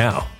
now.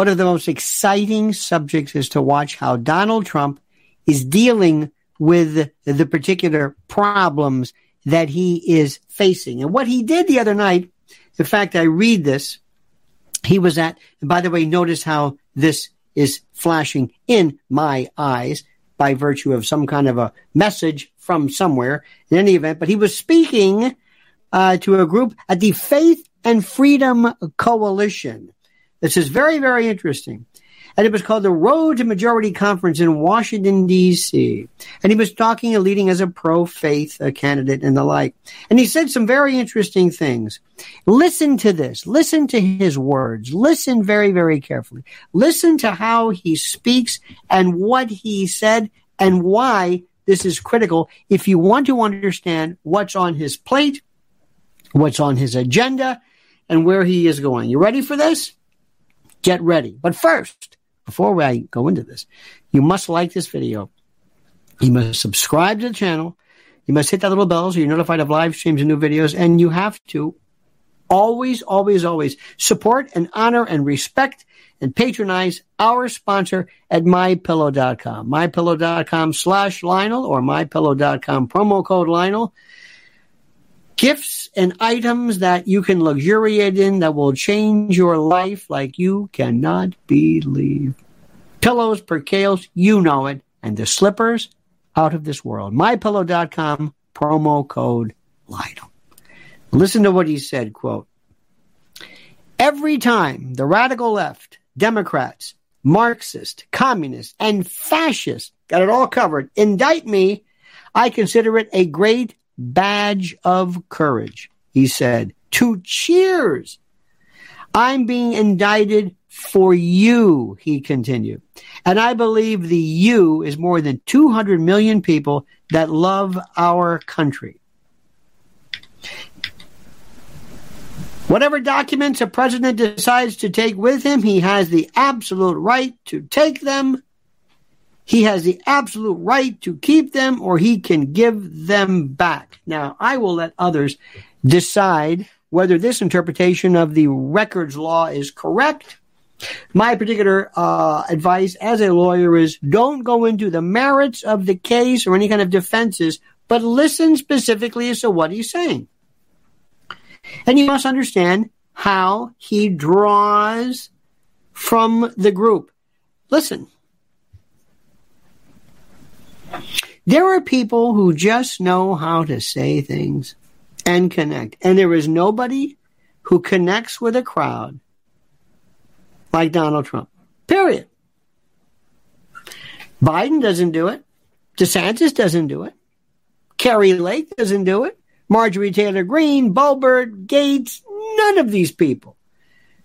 One of the most exciting subjects is to watch how Donald Trump is dealing with the particular problems that he is facing. And what he did the other night, in fact, I read this, he was at, by the way, notice how this is flashing in my eyes by virtue of some kind of a message from somewhere in any event, but he was speaking uh, to a group at the Faith and Freedom Coalition. This is very, very interesting and it was called the Road to Majority Conference in Washington, D.C. And he was talking and leading as a pro faith candidate and the like. And he said some very interesting things. Listen to this. Listen to his words. Listen very, very carefully. Listen to how he speaks and what he said and why this is critical if you want to understand what's on his plate what's on his agenda, and where he is going. You ready for this? Get ready. But first, before I go into this, you must like this video. You must subscribe to the channel. You must hit that little bell so you're notified of live streams and new videos. And you have to always, always, always support and honor and respect and patronize our sponsor at mypillow.com. Mypillow.com slash Lionel or mypillow.com promo code Lionel. Gifts and items that you can luxuriate in that will change your life like you cannot believe. Pillows, percales, you know it. And the slippers out of this world. MyPillow.com, promo code Lionel. Listen to what he said, quote, Every time the radical left, Democrats, Marxist, communist, and fascist got it all covered, indict me, I consider it a great badge of courage, he said. To cheers. I'm being indicted for you, he continued. And I believe the you is more than 200 million people that love our country. Whatever documents a president decides to take with him, he has the absolute right to take them. He has the absolute right to keep them or he can give them back. Now, I will let others decide whether this interpretation of the records law is correct my particular uh, advice as a lawyer is don't go into the merits of the case or any kind of defenses, but listen specifically as to what he's saying. And you must understand how he draws from the group. Listen. There are people who just know how to say things and connect. And there is nobody who connects with a crowd like Donald Trump. Period. Biden doesn't do it. DeSantis doesn't do it. Kari Lake doesn't do it. Marjorie Taylor Greene, Boebert, Gaetz, none of these people.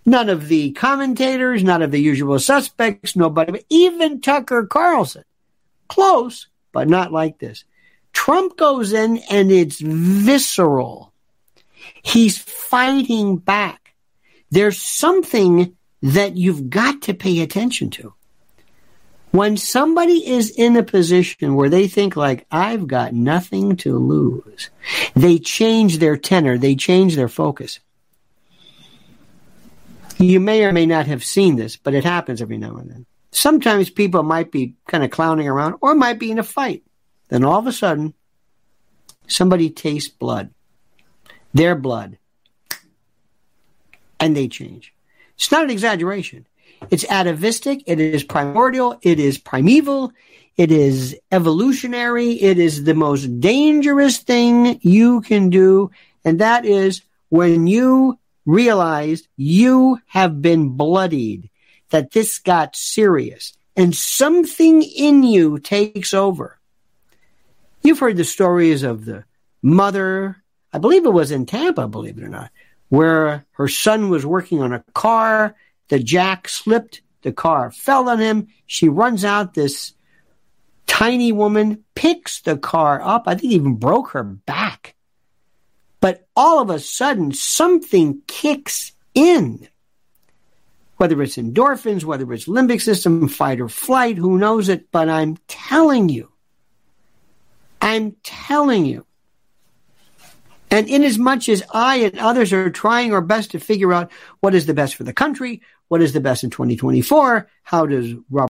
None of the commentators, none of the usual suspects, nobody, even Tucker Carlson. Close, but not like this. Trump goes in and it's visceral. He's fighting back. There's something that you've got to pay attention to. When somebody is in a position where they think like, I've got nothing to lose, they change their tenor, they change their focus. You may or may not have seen this, but it happens every now and then. Sometimes people might be kind of clowning around or might be in a fight. Then all of a sudden, somebody tastes blood, their blood, and they change. It's not an exaggeration. It's atavistic. It is primordial. It is primeval. It is evolutionary. It is the most dangerous thing you can do. And that is when you realize you have been bloodied, that this got serious and something in you takes over. You've heard the stories of the mother, I believe it was in Tampa, believe it or not, where her son was working on a car. The jack slipped. The car fell on him. She runs out. This tiny woman picks the car up. I think even broke her back. But all of a sudden, something kicks in. Whether it's endorphins, whether it's limbic system, fight or flight, who knows it? But I'm telling you, I'm telling you, and inasmuch as much as I and others are trying our best to figure out what is the best for the country, what is the best in 2024, how does Robert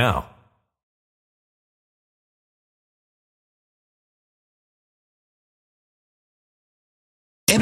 now.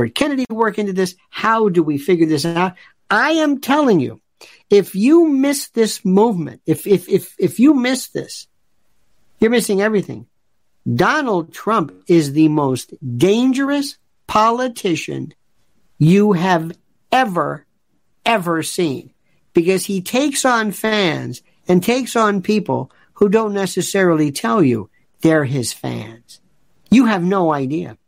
Robert Kennedy work into this? How do we figure this out? I am telling you, if you miss this movement, if if if if you miss this, you're missing everything. Donald Trump is the most dangerous politician you have ever ever seen because he takes on fans and takes on people who don't necessarily tell you they're his fans. You have no idea.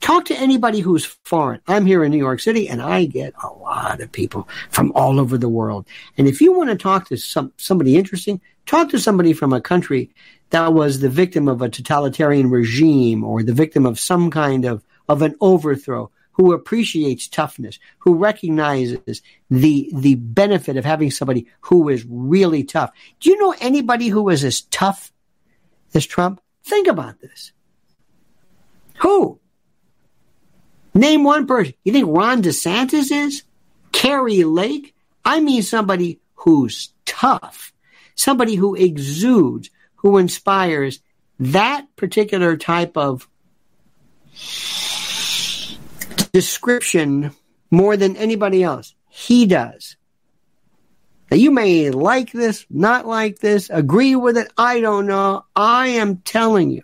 Talk to anybody who's foreign. I'm here in New York City and I get a lot of people from all over the world. And if you want to talk to some, somebody interesting, talk to somebody from a country that was the victim of a totalitarian regime or the victim of some kind of, of an overthrow who appreciates toughness, who recognizes the the benefit of having somebody who is really tough. Do you know anybody who is as tough as Trump? Think about this. Who? Name one person. You think Ron DeSantis is? Kari Lake? I mean somebody who's tough, somebody who exudes, who inspires that particular type of description more than anybody else. He does. Now, you may like this, not like this, agree with it. I don't know. I am telling you,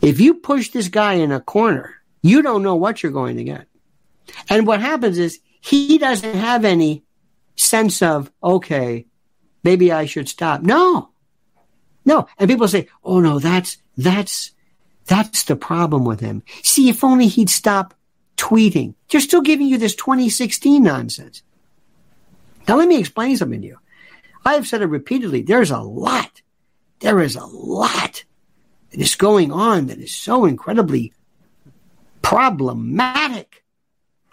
if you push this guy in a corner, you don't know what you're going to get. And what happens is he doesn't have any sense of, okay, maybe I should stop. No, no. And people say, oh no, that's, that's, that's the problem with him. See, if only he'd stop tweeting. They're still giving you this 2016 nonsense. Now, let me explain something to you. I have said it repeatedly. There's a lot. There is a lot that is going on that is so incredibly problematic.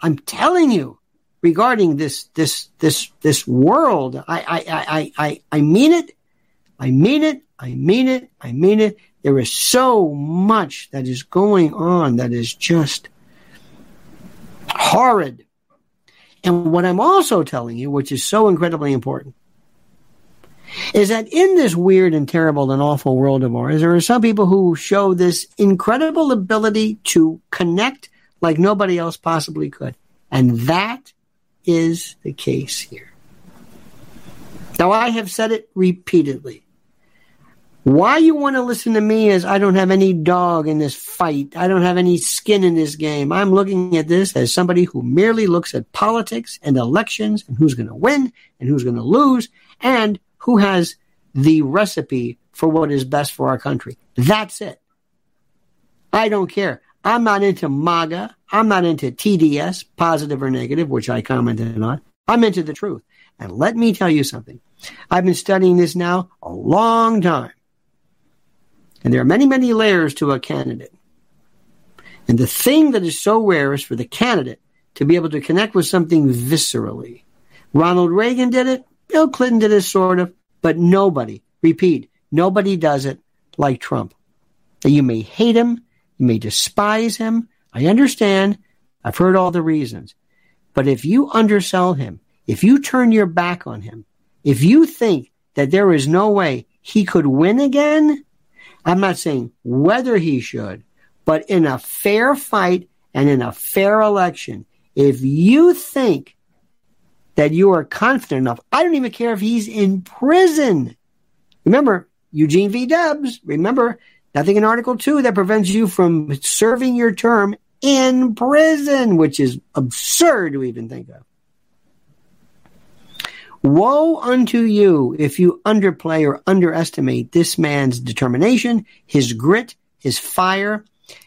I'm telling you regarding this, this, this, this world. I, I, I, I, I mean it. I mean it. I mean it. I mean it. There is so much that is going on that is just Horrid. And what I'm also telling you, which is so incredibly important, is that in this weird and terrible and awful world of ours, there are some people who show this incredible ability to connect like nobody else possibly could. And that is the case here. Now, I have said it repeatedly. Why you want to listen to me is I don't have any dog in this fight. I don't have any skin in this game. I'm looking at this as somebody who merely looks at politics and elections and who's going to win and who's going to lose and who has the recipe for what is best for our country. That's it. I don't care. I'm not into MAGA. I'm not into TDS, positive or negative, which I commented on. I'm into the truth. And let me tell you something. I've been studying this now a long time. And there are many, many layers to a candidate. And the thing that is so rare is for the candidate to be able to connect with something viscerally. Ronald Reagan did it. Bill Clinton did it sort of, but nobody, repeat, nobody does it like Trump. That you may hate him. You may despise him. I understand. I've heard all the reasons. But if you undersell him, if you turn your back on him, if you think that there is no way he could win again, I'm not saying whether he should, but in a fair fight and in a fair election, if you think that you are confident enough, I don't even care if he's in prison. Remember, Eugene V. Debs, remember, nothing in Article 2 that prevents you from serving your term in prison, which is absurd to even think of. Woe unto you if you underplay or underestimate this man's determination, his grit, his fire,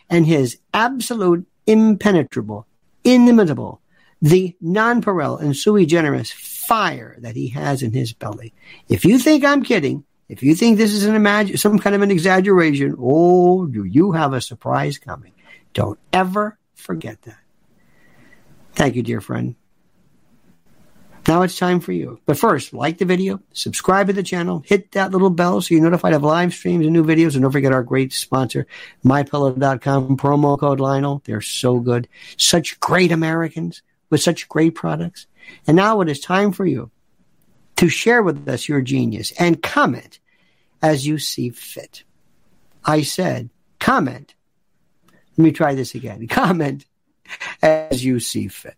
and his absolute impenetrable, inimitable, the nonpareil and sui generis fire that he has in his belly. If you think I'm kidding, if you think this is an imagine some kind of an exaggeration, oh, do you have a surprise coming? Don't ever forget that. Thank you, dear friend. Now it's time for you. But first, like the video, subscribe to the channel, hit that little bell so you're notified of live streams and new videos. And don't forget our great sponsor, MyPillow.com, promo code Lionel. They're so good. Such great Americans with such great products. And now it is time for you to share with us your genius and comment as you see fit. I said, comment. Let me try this again. Comment as you see fit.